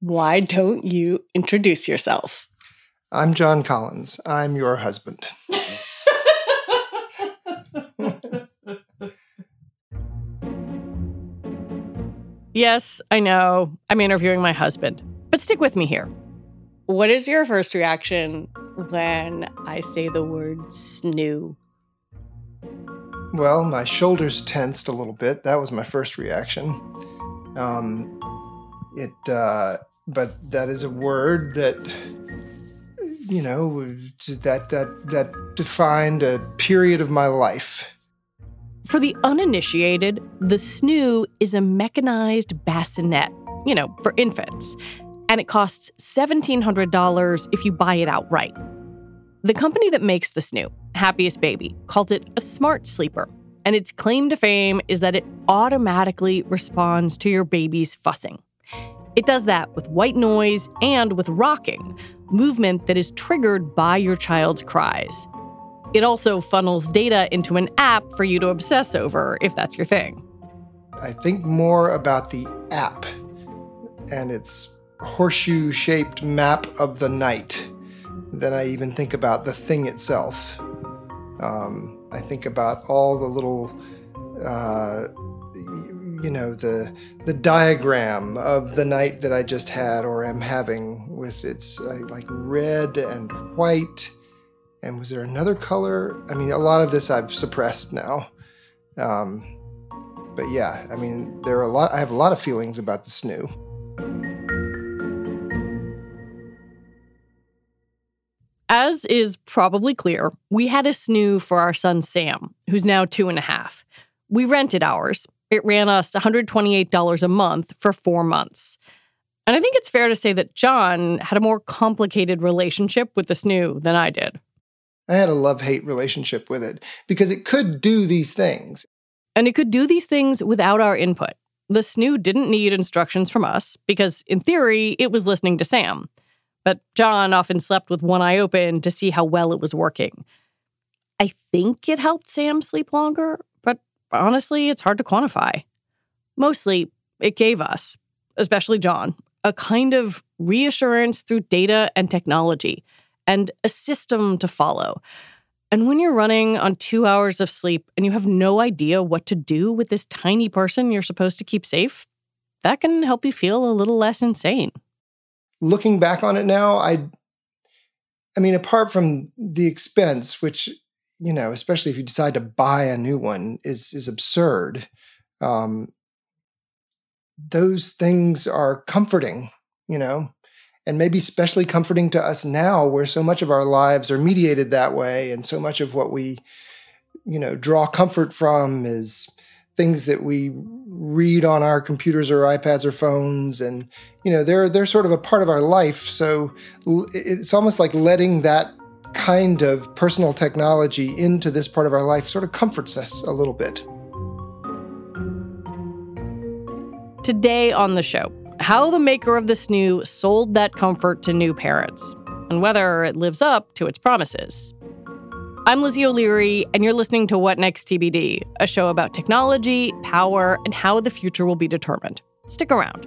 Why don't you introduce yourself? I'm John Collins. I'm your husband. yes, I know. I'm interviewing my husband, but stick with me here. What is your first reaction when I say the word snoo? Well, my shoulders tensed a little bit. That was my first reaction. Um, it, uh, but that is a word that you know that that that defined a period of my life. For the uninitiated, the snoo is a mechanized bassinet, you know, for infants, and it costs $1,700 if you buy it outright. The company that makes the snoo, Happiest Baby, calls it a smart sleeper, and its claim to fame is that it automatically responds to your baby's fussing. It does that with white noise and with rocking, movement that is triggered by your child's cries. It also funnels data into an app for you to obsess over if that's your thing. I think more about the app and its horseshoe shaped map of the night than I even think about the thing itself. Um, I think about all the little uh, you know the the diagram of the night that I just had or am having with its uh, like red and white. And was there another color? I mean a lot of this I've suppressed now. Um, but yeah I mean there are a lot I have a lot of feelings about the snoo As is probably clear, we had a snoo for our son Sam, who's now two and a half. We rented ours, it ran us $128 a month for four months. And I think it's fair to say that John had a more complicated relationship with the snoo than I did. I had a love hate relationship with it because it could do these things. And it could do these things without our input. The snoo didn't need instructions from us because, in theory, it was listening to Sam. But John often slept with one eye open to see how well it was working. I think it helped Sam sleep longer, honestly, it's hard to quantify. Mostly, it gave us, especially John, a kind of reassurance through data and technology and a system to follow. And when you're running on two hours of sleep and you have no idea what to do with this tiny person you're supposed to keep safe, that can help you feel a little less insane. Looking back on it now, I I mean, apart from the expense, which you know, especially if you decide to buy a new one, is is absurd. Um, those things are comforting, you know, and maybe especially comforting to us now, where so much of our lives are mediated that way, and so much of what we, you know, draw comfort from is things that we read on our computers or iPads or phones, and you know, they're they're sort of a part of our life. So it's almost like letting that kind of personal technology into this part of our life sort of comforts us a little bit. Today on the show, how the maker of the snoo sold that comfort to new parents and whether it lives up to its promises. I'm Lizzie O'Leary, and you're listening to What Next TBD, a show about technology, power, and how the future will be determined. Stick around.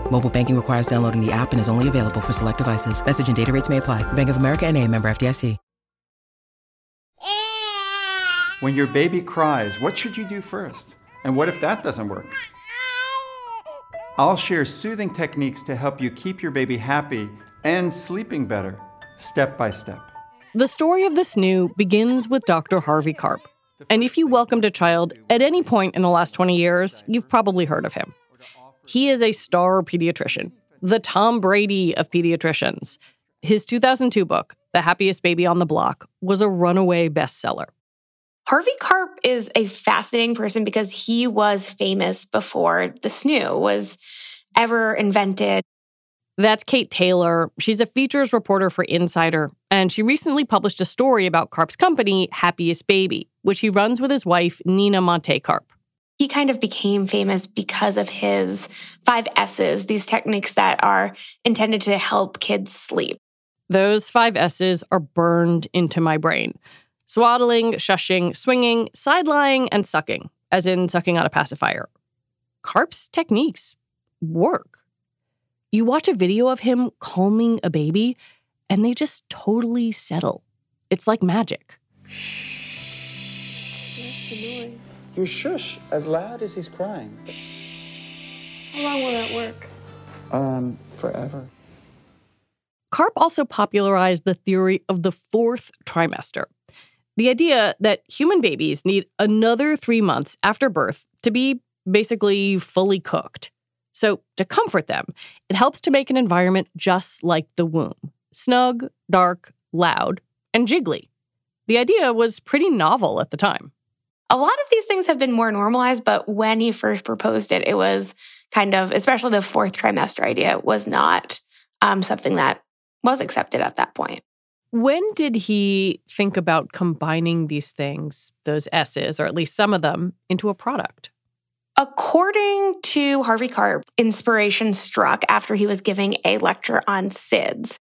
Mobile banking requires downloading the app and is only available for select devices. Message and data rates may apply. Bank of America and a member FDIC. When your baby cries, what should you do first? And what if that doesn't work? I'll share soothing techniques to help you keep your baby happy and sleeping better, step by step. The story of the snoo begins with Dr. Harvey Karp. And if you welcomed a child at any point in the last 20 years, you've probably heard of him. He is a star pediatrician, the Tom Brady of pediatricians. His 2002 book, The Happiest Baby on the Block, was a runaway bestseller. Harvey Karp is a fascinating person because he was famous before the snoo was ever invented. That's Kate Taylor. She's a features reporter for Insider, and she recently published a story about Karp's company, Happiest Baby, which he runs with his wife, Nina Montée Karp. He kind of became famous because of his five S's, these techniques that are intended to help kids sleep. Those five S's are burned into my brain swaddling, shushing, swinging, side lying, and sucking, as in sucking on a pacifier. Karp's techniques work. You watch a video of him calming a baby, and they just totally settle. It's like magic. You shush as loud as he's crying. How long will that work? Um, forever. Karp also popularized the theory of the fourth trimester. The idea that human babies need another three months after birth to be basically fully cooked. So, to comfort them, it helps to make an environment just like the womb snug, dark, loud, and jiggly. The idea was pretty novel at the time. A lot of these things have been more normalized, but when he first proposed it, it was kind of, especially the fourth trimester idea, was not um, something that was accepted at that point. When did he think about combining these things, those S's, or at least some of them, into a product? According to Harvey Karp, inspiration struck after he was giving a lecture on SIDS.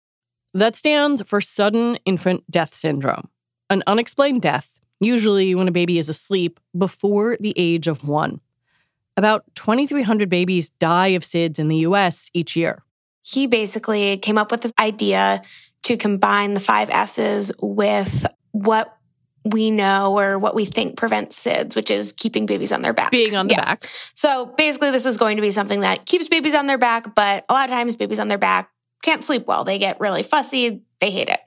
That stands for sudden infant death syndrome, an unexplained death, usually when a baby is asleep before the age of one. About 2,300 babies die of SIDS in the US each year. He basically came up with this idea to combine the five S's with what we know or what we think prevents SIDS, which is keeping babies on their back. Being on the yeah. back. So basically, this was going to be something that keeps babies on their back, but a lot of times babies on their back can't sleep well. They get really fussy. They hate it.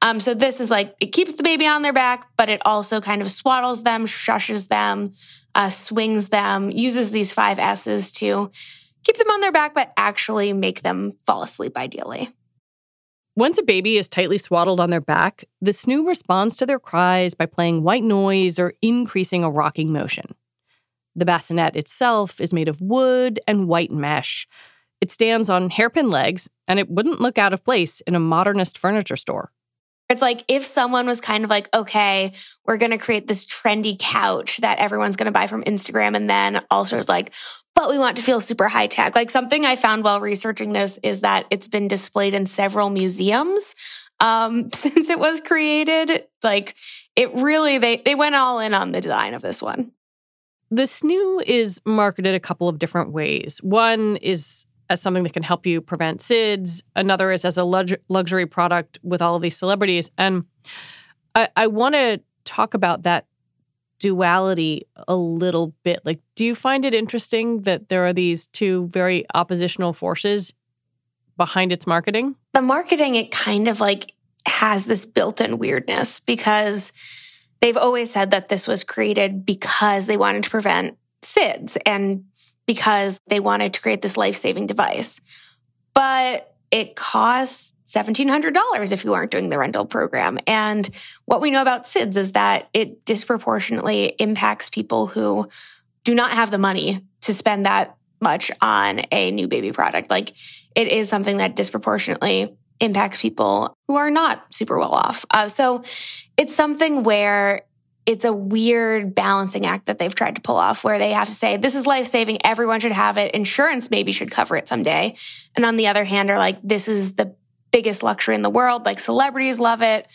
Um, so this is like, it keeps the baby on their back, but it also kind of swaddles them, shushes them, uh, swings them, uses these five S's to keep them on their back, but actually make them fall asleep ideally. Once a baby is tightly swaddled on their back, the snoo responds to their cries by playing white noise or increasing a rocking motion. The bassinet itself is made of wood and white mesh. It stands on hairpin legs, and it wouldn't look out of place in a modernist furniture store. It's like if someone was kind of like, okay, we're going to create this trendy couch that everyone's going to buy from Instagram. And then also it's like, but we want to feel super high tech. Like something I found while researching this is that it's been displayed in several museums um, since it was created. Like it really, they, they went all in on the design of this one. The snoo is marketed a couple of different ways. One is as something that can help you prevent SIDS. Another is as a luxury product with all of these celebrities. And I, I want to talk about that duality a little bit. Like, do you find it interesting that there are these two very oppositional forces behind its marketing? The marketing, it kind of like has this built in weirdness because they've always said that this was created because they wanted to prevent SIDS and because they wanted to create this life saving device. But it costs $1,700 if you aren't doing the rental program. And what we know about SIDS is that it disproportionately impacts people who do not have the money to spend that much on a new baby product. Like it is something that disproportionately impacts people who are not super well off. Uh, so it's something where it's a weird balancing act that they've tried to pull off where they have to say, this is life saving. Everyone should have it. Insurance maybe should cover it someday. And on the other hand, are like, this is the biggest luxury in the world. Like celebrities love it.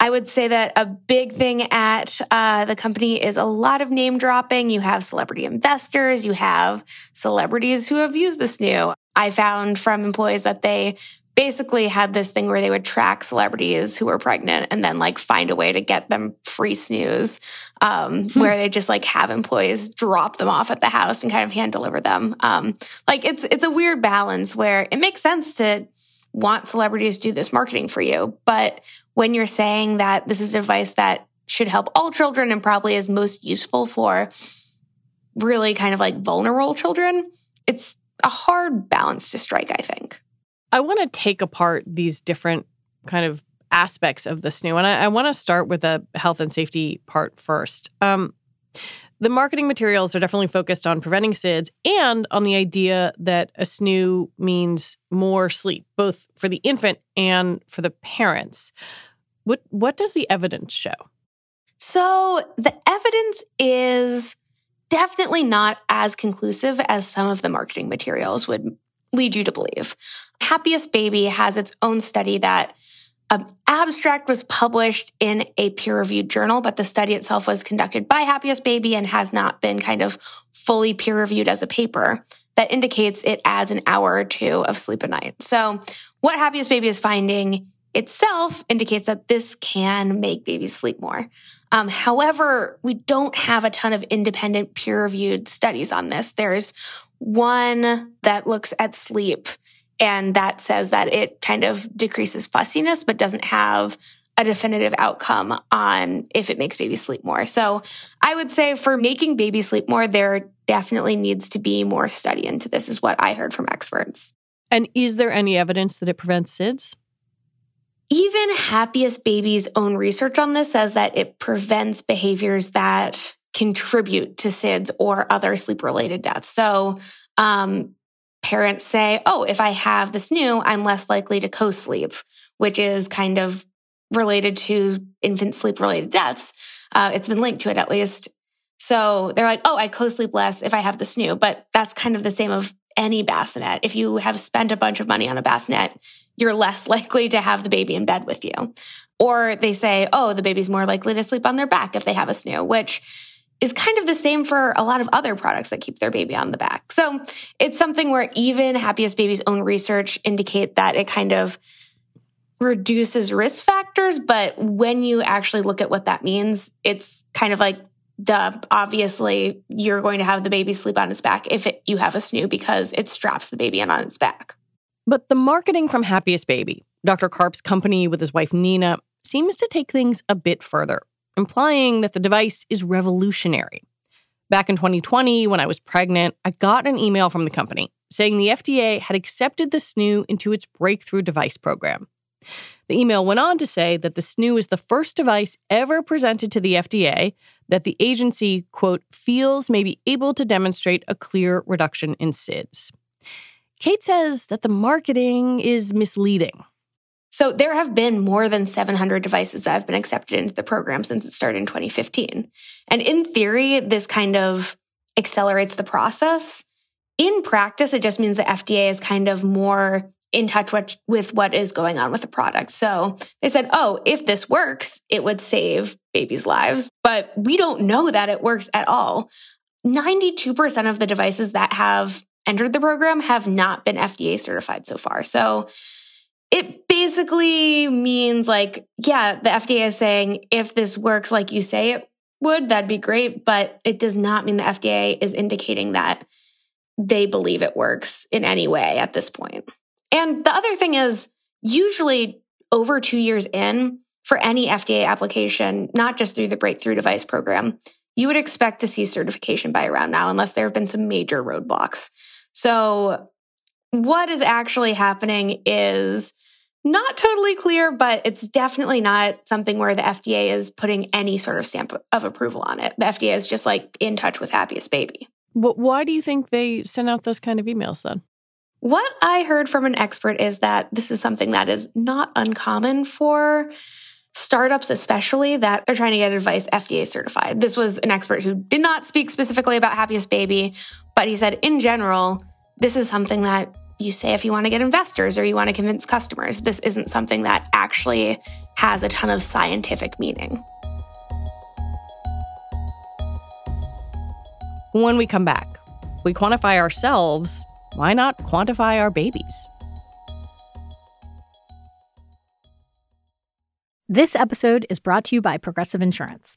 I would say that a big thing at uh, the company is a lot of name dropping. You have celebrity investors, you have celebrities who have used the snoo. I found from employees that they basically had this thing where they would track celebrities who were pregnant and then like find a way to get them free snoos um, hmm. where they just like have employees drop them off at the house and kind of hand deliver them um, like it's it's a weird balance where it makes sense to want celebrities to do this marketing for you but when you're saying that this is a device that should help all children and probably is most useful for really kind of like vulnerable children it's a hard balance to strike i think I want to take apart these different kind of aspects of the snoo, and I, I want to start with the health and safety part first. Um, the marketing materials are definitely focused on preventing SIDS and on the idea that a snoo means more sleep, both for the infant and for the parents. What what does the evidence show? So the evidence is definitely not as conclusive as some of the marketing materials would lead you to believe. Happiest Baby has its own study that an abstract was published in a peer reviewed journal, but the study itself was conducted by Happiest Baby and has not been kind of fully peer reviewed as a paper. That indicates it adds an hour or two of sleep a night. So, what Happiest Baby is finding itself indicates that this can make babies sleep more. Um, however, we don't have a ton of independent peer reviewed studies on this. There's one that looks at sleep and that says that it kind of decreases fussiness, but doesn't have a definitive outcome on if it makes babies sleep more. So I would say for making babies sleep more, there definitely needs to be more study into this, is what I heard from experts. And is there any evidence that it prevents SIDS? Even Happiest Babies' own research on this says that it prevents behaviors that contribute to SIDS or other sleep related deaths. So, um, parents say, oh, if I have the snoo, I'm less likely to co sleep, which is kind of related to infant sleep related deaths. Uh, it's been linked to it at least. So they're like, oh, I co sleep less if I have the snoo, but that's kind of the same of any bassinet. If you have spent a bunch of money on a bassinet, you're less likely to have the baby in bed with you. Or they say, oh, the baby's more likely to sleep on their back if they have a snoo, which is kind of the same for a lot of other products that keep their baby on the back. So it's something where even Happiest Baby's own research indicate that it kind of reduces risk factors. But when you actually look at what that means, it's kind of like, duh, obviously you're going to have the baby sleep on its back if it, you have a snoo because it straps the baby in on its back. But the marketing from Happiest Baby, Dr. Karp's company with his wife Nina, seems to take things a bit further implying that the device is revolutionary. Back in 2020, when I was pregnant, I got an email from the company saying the FDA had accepted the SNOO into its breakthrough device program. The email went on to say that the SNOO is the first device ever presented to the FDA that the agency, quote, feels may be able to demonstrate a clear reduction in SIDS. Kate says that the marketing is misleading. So there have been more than 700 devices that have been accepted into the program since it started in 2015. And in theory, this kind of accelerates the process. In practice, it just means the FDA is kind of more in touch with what is going on with the product. So they said, oh, if this works, it would save babies' lives. But we don't know that it works at all. 92% of the devices that have entered the program have not been FDA certified so far. So it basically means like, yeah, the FDA is saying if this works like you say it would, that'd be great. But it does not mean the FDA is indicating that they believe it works in any way at this point. And the other thing is, usually over two years in, for any FDA application, not just through the breakthrough device program, you would expect to see certification by around now, unless there have been some major roadblocks. So what is actually happening is not totally clear, but it's definitely not something where the FDA is putting any sort of stamp of approval on it. The FDA is just like in touch with Happiest Baby. Why do you think they send out those kind of emails then? What I heard from an expert is that this is something that is not uncommon for startups, especially that are trying to get advice FDA certified. This was an expert who did not speak specifically about Happiest Baby, but he said in general, this is something that you say if you want to get investors or you want to convince customers. This isn't something that actually has a ton of scientific meaning. When we come back, we quantify ourselves. Why not quantify our babies? This episode is brought to you by Progressive Insurance.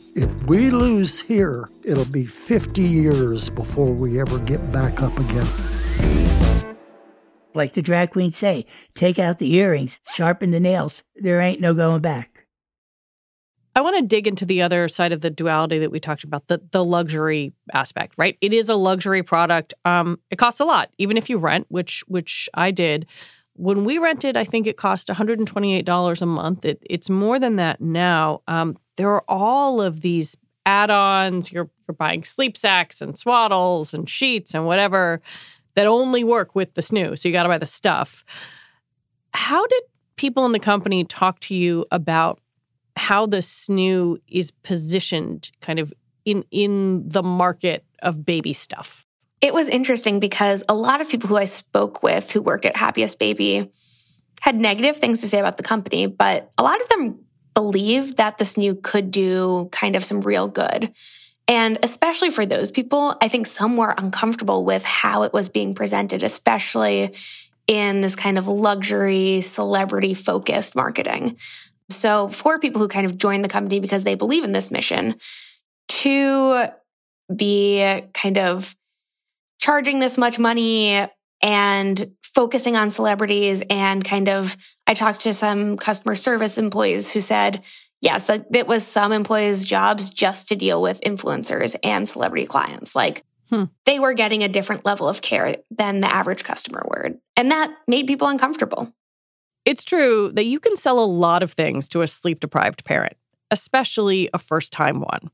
If we lose here, it'll be 50 years before we ever get back up again. Like the drag queens say, take out the earrings, sharpen the nails. There ain't no going back. I want to dig into the other side of the duality that we talked about, the the luxury aspect, right? It is a luxury product. Um, it costs a lot, even if you rent, which which I did. When we rented, I think it cost $128 a month. It, it's more than that now. Um, there are all of these add-ons. You're you're buying sleep sacks and swaddles and sheets and whatever that only work with the snoo. So you got to buy the stuff. How did people in the company talk to you about how the snoo is positioned kind of in in the market of baby stuff? It was interesting because a lot of people who I spoke with who worked at Happiest Baby had negative things to say about the company, but a lot of them believed that the snoo could do kind of some real good. And especially for those people, I think some were uncomfortable with how it was being presented, especially in this kind of luxury, celebrity focused marketing. So, for people who kind of joined the company because they believe in this mission, to be kind of charging this much money and focusing on celebrities and kind of I talked to some customer service employees who said yes that it was some employees jobs just to deal with influencers and celebrity clients like Hmm. they were getting a different level of care than the average customer would and that made people uncomfortable It's true that you can sell a lot of things to a sleep deprived parent, especially a first time one.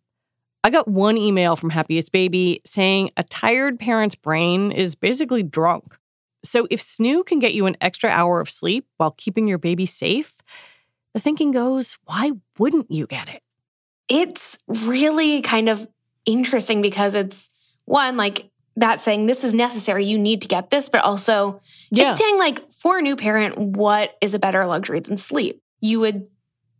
I got one email from Happiest Baby saying a tired parent's brain is basically drunk. So if Snoo can get you an extra hour of sleep while keeping your baby safe, the thinking goes, why wouldn't you get it? it's really kind of interesting because it's one like that saying this is necessary you need to get this but also Yeah. it's saying like for a new parent what is a better luxury than sleep you would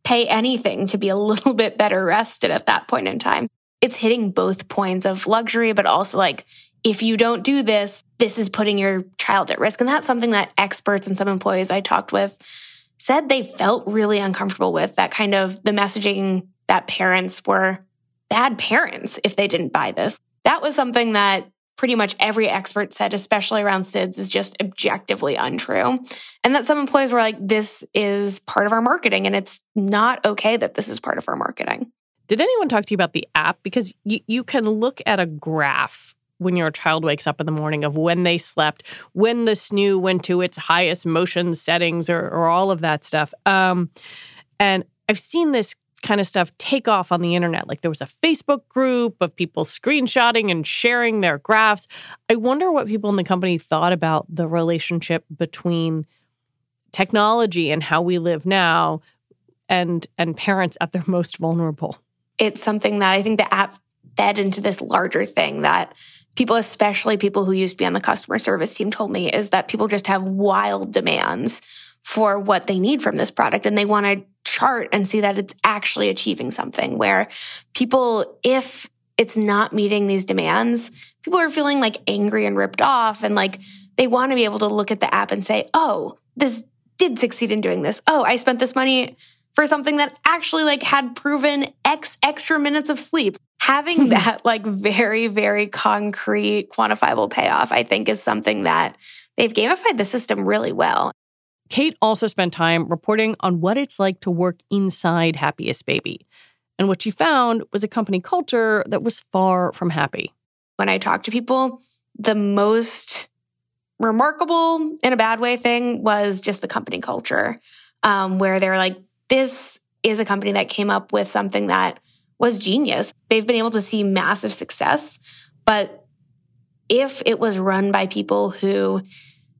pay anything to be a little bit better rested at that point in time it's hitting both points of luxury but also like if you don't do this this is putting your child at risk and that's something that experts and some employees i talked with said they felt really uncomfortable with that kind of the messaging that parents were bad parents if they didn't buy this. That was something that pretty much every expert said, especially around SIDS, is just objectively untrue. And that some employees were like, this is part of our marketing and it's not okay that this is part of our marketing. Did anyone talk to you about the app? Because you, you can look at a graph when your child wakes up in the morning of when they slept, when the snoo went to its highest motion settings, or, or all of that stuff. Um, and I've seen this kind of stuff take off on the internet. Like there was a Facebook group of people screenshotting and sharing their graphs. I wonder what people in the company thought about the relationship between technology and how we live now and and parents at their most vulnerable. It's something that I think the app fed into this larger thing that people, especially people who used to be on the customer service team, told me is that people just have wild demands for what they need from this product and they want to chart and see that it's actually achieving something where people if it's not meeting these demands people are feeling like angry and ripped off and like they want to be able to look at the app and say oh this did succeed in doing this. Oh i spent this money for something that actually like had proven x extra minutes of sleep having that like very very concrete quantifiable payoff i think is something that they've gamified the system really well Kate also spent time reporting on what it's like to work inside Happiest Baby. And what she found was a company culture that was far from happy. when I talk to people, the most remarkable in a bad way thing was just the company culture, um, where they're like, this is a company that came up with something that was genius. They've been able to see massive success, but if it was run by people who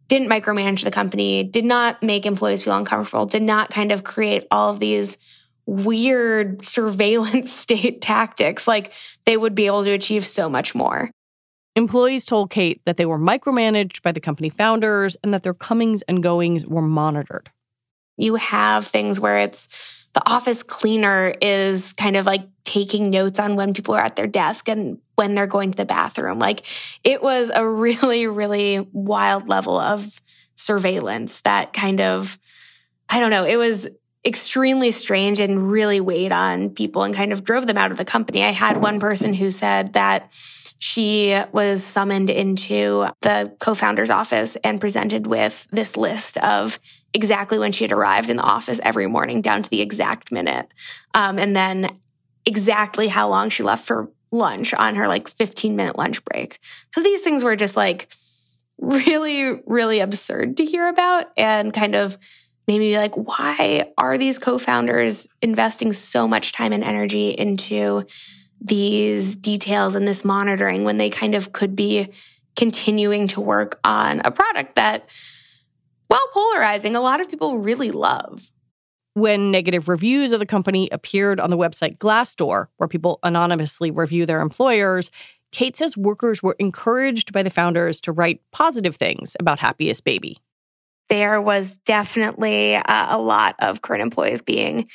didn't micromanage the company, did not make employees feel uncomfortable, did not kind of create all of these weird surveillance state tactics, like they would be able to achieve so much more. Employees told Kate that they were micromanaged by the company founders and that their comings and goings were monitored. You have things where it's the office cleaner is kind of like taking notes on when people are at their desk and when they're going to the bathroom. Like it was a really, really wild level of surveillance that kind of, I don't know, it was extremely strange and really weighed on people and kind of drove them out of the company. I had one person who said that she was summoned into the co-founder's office and presented with this list of exactly when she had arrived in the office every morning down to the exact minute. Um, and then exactly how long she left for lunch on her like 15 minute lunch break. So these things were just like really, really absurd to hear about and kind of made me be like, why are these co-founders investing so much time and energy into these details and this monitoring when they kind of could be continuing to work on a product that, while polarizing, a lot of people really love. When negative reviews of the company appeared on the website Glassdoor, where people anonymously review their employers, Kate says workers were encouraged by the founders to write positive things about Happiest Baby. There was definitely uh, a lot of current employees being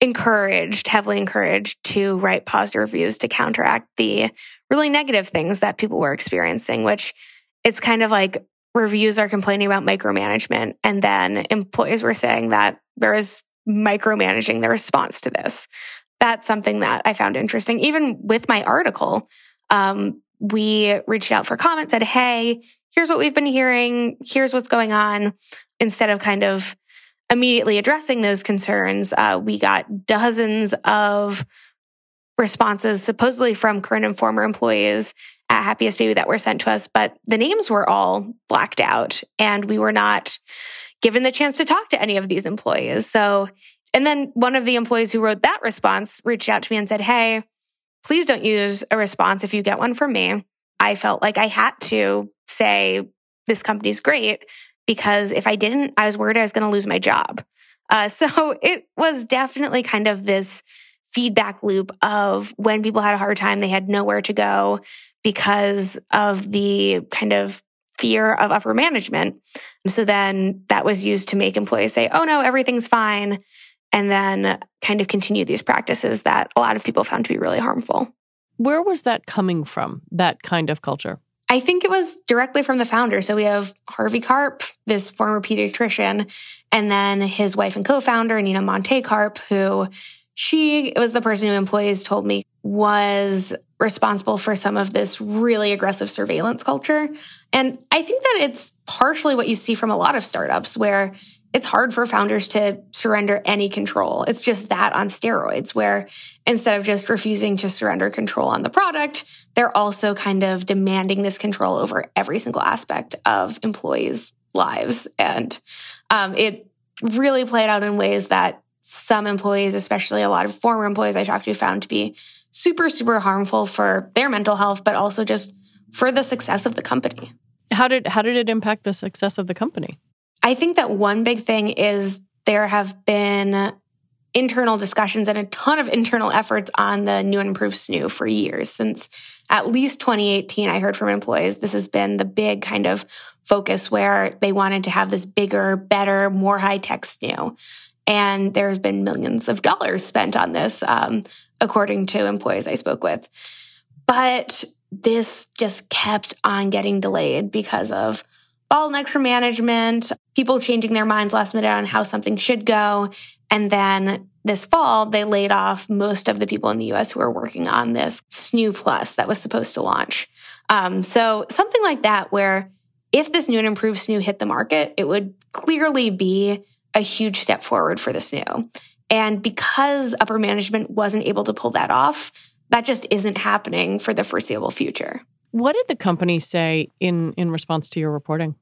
encouraged, heavily encouraged to write positive reviews to counteract the really negative things that people were experiencing, which it's kind of like reviews are complaining about micromanagement. And then employees were saying that there is micromanaging the response to this. That's something that I found interesting. Even with my article, um, we reached out for comment, said, Hey, here's what we've been hearing. Here's what's going on. Instead of kind of immediately addressing those concerns, uh, we got dozens of responses, supposedly from current and former employees at Happiest Baby that were sent to us, but the names were all blacked out and we were not given the chance to talk to any of these employees. So, and then one of the employees who wrote that response reached out to me and said, Hey, please don't use a response if you get one from me. I felt like I had to say, this company's great because if I didn't, I was worried I was going to lose my job. Uh, so it was definitely kind of this feedback loop of when people had a hard time, they had nowhere to go because of the kind of fear of upper management. So then that was used to make employees say, oh no, everything's fine. And then kind of continue these practices that a lot of people found to be really harmful. Where was that coming from, that kind of culture? I think it was directly from the founder. So we have Harvey Karp, this former pediatrician, and then his wife and co-founder, Nina Montée Karp, who she was the person who employees told me was responsible for some of this really aggressive surveillance culture. And I think that it's partially what you see from a lot of startups where it's hard for founders to surrender any control. It's just that on steroids, where instead of just refusing to surrender control on the product, they're also kind of demanding this control over every single aspect of employees' lives. And um, it really played out in ways that some employees, especially a lot of former employees I talked to, found to be super, super harmful for their mental health, but also just for the success of the company. How did how did it impact the success of the company? I think that one big thing is there have been internal discussions and a ton of internal efforts on the new and improved SNOO for years. Since at least 2018, I heard from employees this has been the big kind of focus where they wanted to have this bigger, better, more high tech SNOO. And there have been millions of dollars spent on this, um, according to employees I spoke with. But this just kept on getting delayed because of bottlenecks for management, people changing their minds last minute on how something should go. And then this fall, they laid off most of the people in the US who were working on this SNOO Plus that was supposed to launch. Um, so something like that, where if this new and improved SNOO hit the market, it would clearly be a huge step forward for the SNOO. And because upper management wasn't able to pull that off, that just isn't happening for the foreseeable future. What did the company say in in response to your reporting?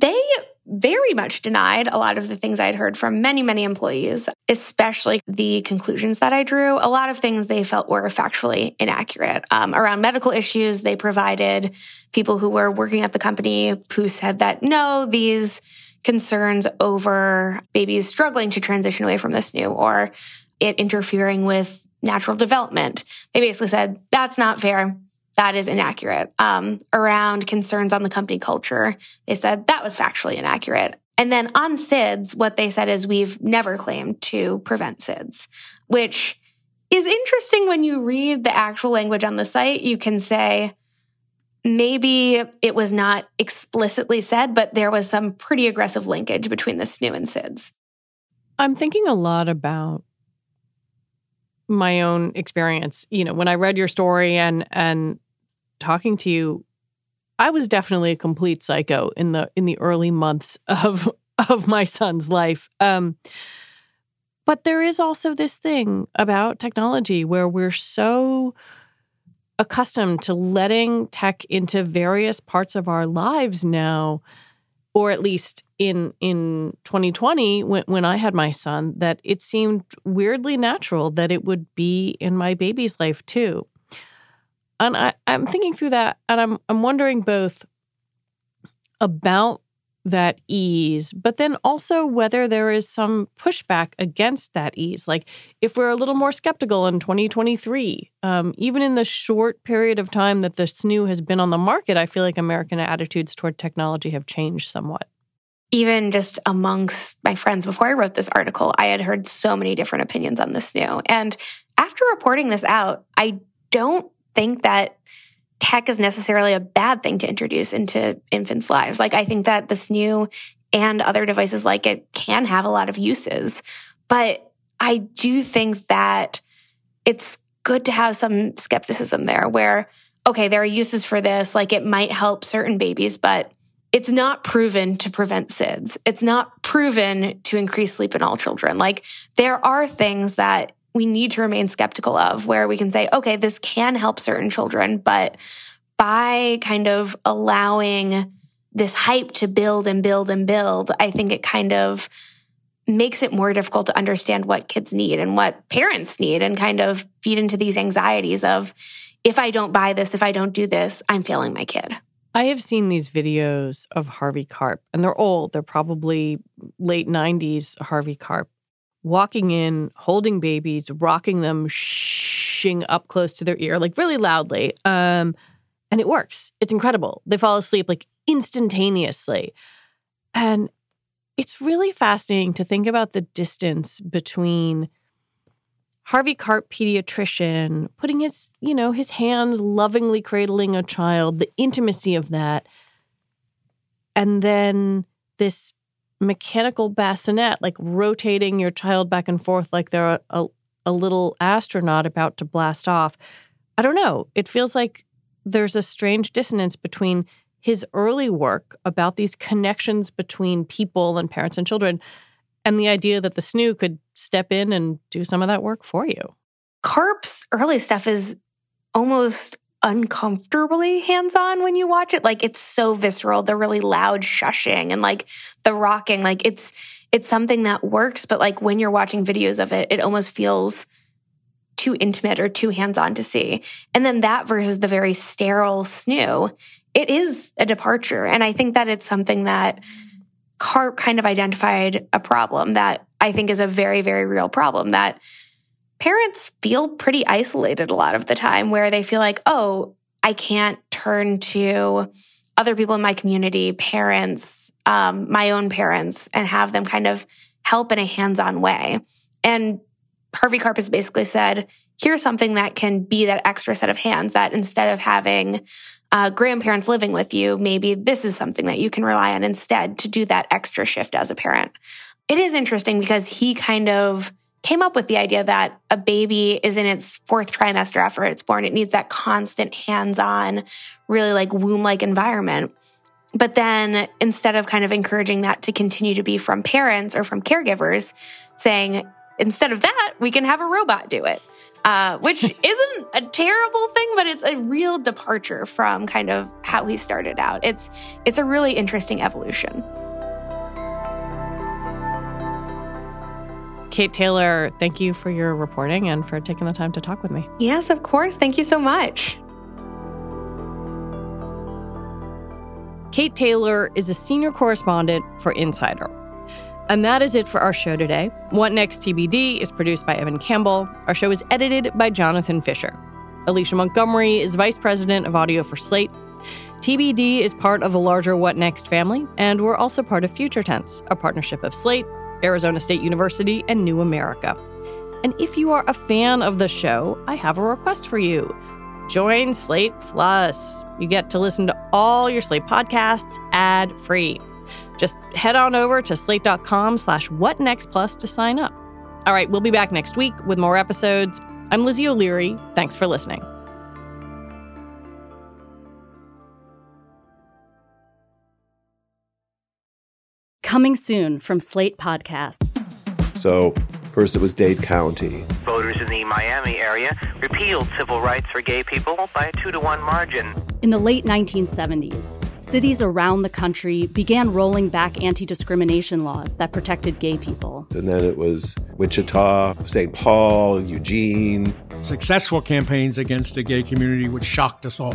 They very much denied a lot of the things I'd heard from many, many employees, especially the conclusions that I drew. A lot of things they felt were factually inaccurate. Um, around medical issues, they provided people who were working at the company who said that no, these concerns over babies struggling to transition away from the snoo or it interfering with natural development. They basically said that's not fair. That is inaccurate. Um, around concerns on the company culture, they said that was factually inaccurate. And then on SIDS, what they said is we've never claimed to prevent SIDS, which is interesting when you read the actual language on the site. You can say, maybe it was not explicitly said, but there was some pretty aggressive linkage between the SNOO and SIDS. I'm thinking a lot about my own experience. You know, when I read your story and and talking to you, I was definitely a complete psycho in the in the early months of of my son's life. Um, but there is also this thing about technology where we're so accustomed to letting tech into various parts of our lives now or at least in in 2020 when when I had my son that it seemed weirdly natural that it would be in my baby's life too. And I, I'm thinking through that and I'm I'm wondering both about that ease, but then also whether there is some pushback against that ease. Like if we're a little more skeptical in 2023, um, even in the short period of time that the SNOO has been on the market, I feel like American attitudes toward technology have changed somewhat. Even just amongst my friends before I wrote this article, I had heard so many different opinions on the SNOO. And after reporting this out, I don't think that tech is necessarily a bad thing to introduce into infants' lives. Like, I think that the snoo and other devices like it can have a lot of uses. But I do think that it's good to have some skepticism there where okay, there are uses for this. Like it might help certain babies, but it's not proven to prevent SIDS. It's not proven to increase sleep in all children. Like there are things that we need to remain skeptical of where we can say, okay, this can help certain children, but by kind of allowing this hype to build and build and build, I think it kind of makes it more difficult to understand what kids need and what parents need and kind of feed into these anxieties of if I don't buy this, if I don't do this, I'm failing my kid. I have seen these videos of Harvey Karp, and they're old. They're probably late 90s Harvey Karp, walking in, holding babies, rocking them, shing up close to their ear, like really loudly. Um, and it works. It's incredible. They fall asleep like instantaneously. And it's really fascinating to think about the distance between Harvey Karp, pediatrician, putting his, you know, his hands lovingly cradling a child, the intimacy of that, and then this mechanical bassinet, like rotating your child back and forth like they're a, a, a little astronaut about to blast off. I don't know. It feels like there's a strange dissonance between his early work about these connections between people and parents and children and the idea that the SNOO could step in and do some of that work for you. Karp's early stuff is almost uncomfortably hands on when you watch it. Like it's so visceral, the really loud shushing and like the rocking. Like it's it's something that works, but like when you're watching videos of it, it almost feels too intimate or too hands on to see. And then that versus the very sterile SNOO, it is a departure. And I think that it's something that Karp kind of identified a problem that I think is a very, very real problem that parents feel pretty isolated a lot of the time where they feel like, oh, I can't turn to other people in my community, parents, um, my own parents, and have them kind of help in a hands on way. And Harvey Karp has basically said, here's something that can be that extra set of hands that instead of having uh, grandparents living with you, maybe this is something that you can rely on instead to do that extra shift as a parent. It is interesting because he kind of came up with the idea that a baby is in its fourth trimester after it's born. It needs that constant hands on, really like womb like environment. But then instead of kind of encouraging that to continue to be from parents or from caregivers, saying, instead of that, we can have a robot do it. Uh, which isn't a terrible thing, but it's a real departure from kind of how he started out. It's it's a really interesting evolution. Kate Taylor, thank you for your reporting and for taking the time to talk with me. Yes, of course. Thank you so much. Kate Taylor is a senior correspondent for Insider. And that is it for our show today. What Next TBD is produced by Evan Campbell. Our show is edited by Jonathan Fisher. Alicia Montgomery is vice president of audio for Slate. TBD is part of the larger What Next family, and we're also part of Future Tense, a partnership of Slate, Arizona State University, and New America. And if you are a fan of the show, I have a request for you. Join Slate Plus. You get to listen to all your Slate podcasts ad free. Just head on over to slate.com slash whatnextplus to sign up. All right, we'll be back next week with more episodes. I'm Lizzie O'Leary. Thanks for listening. Coming soon from Slate Podcasts. So, first it was Dade County. Voters in the Miami area repealed civil rights for gay people by a two to one margin. In the late 1970s, cities around the country began rolling back anti discrimination laws that protected gay people. And then it was Wichita, St. Paul, Eugene. Successful campaigns against the gay community, which shocked us all.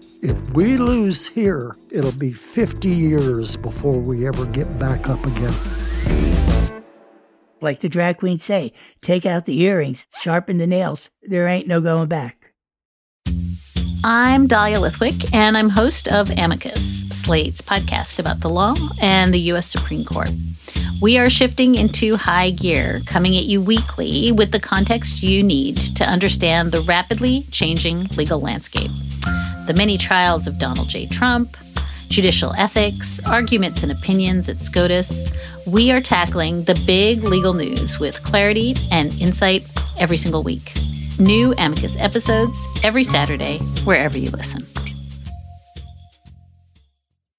If we lose here, it'll be 50 years before we ever get back up again. Like the drag queens say, take out the earrings, sharpen the nails. There ain't no going back. I'm Dahlia Lithwick, and I'm host of Amicus, Slate's podcast about the law and the U.S. Supreme Court. We are shifting into high gear, coming at you weekly with the context you need to understand the rapidly changing legal landscape. The many trials of Donald J. Trump, judicial ethics, arguments and opinions at SCOTUS. We are tackling the big legal news with clarity and insight every single week. New Amicus episodes every Saturday, wherever you listen.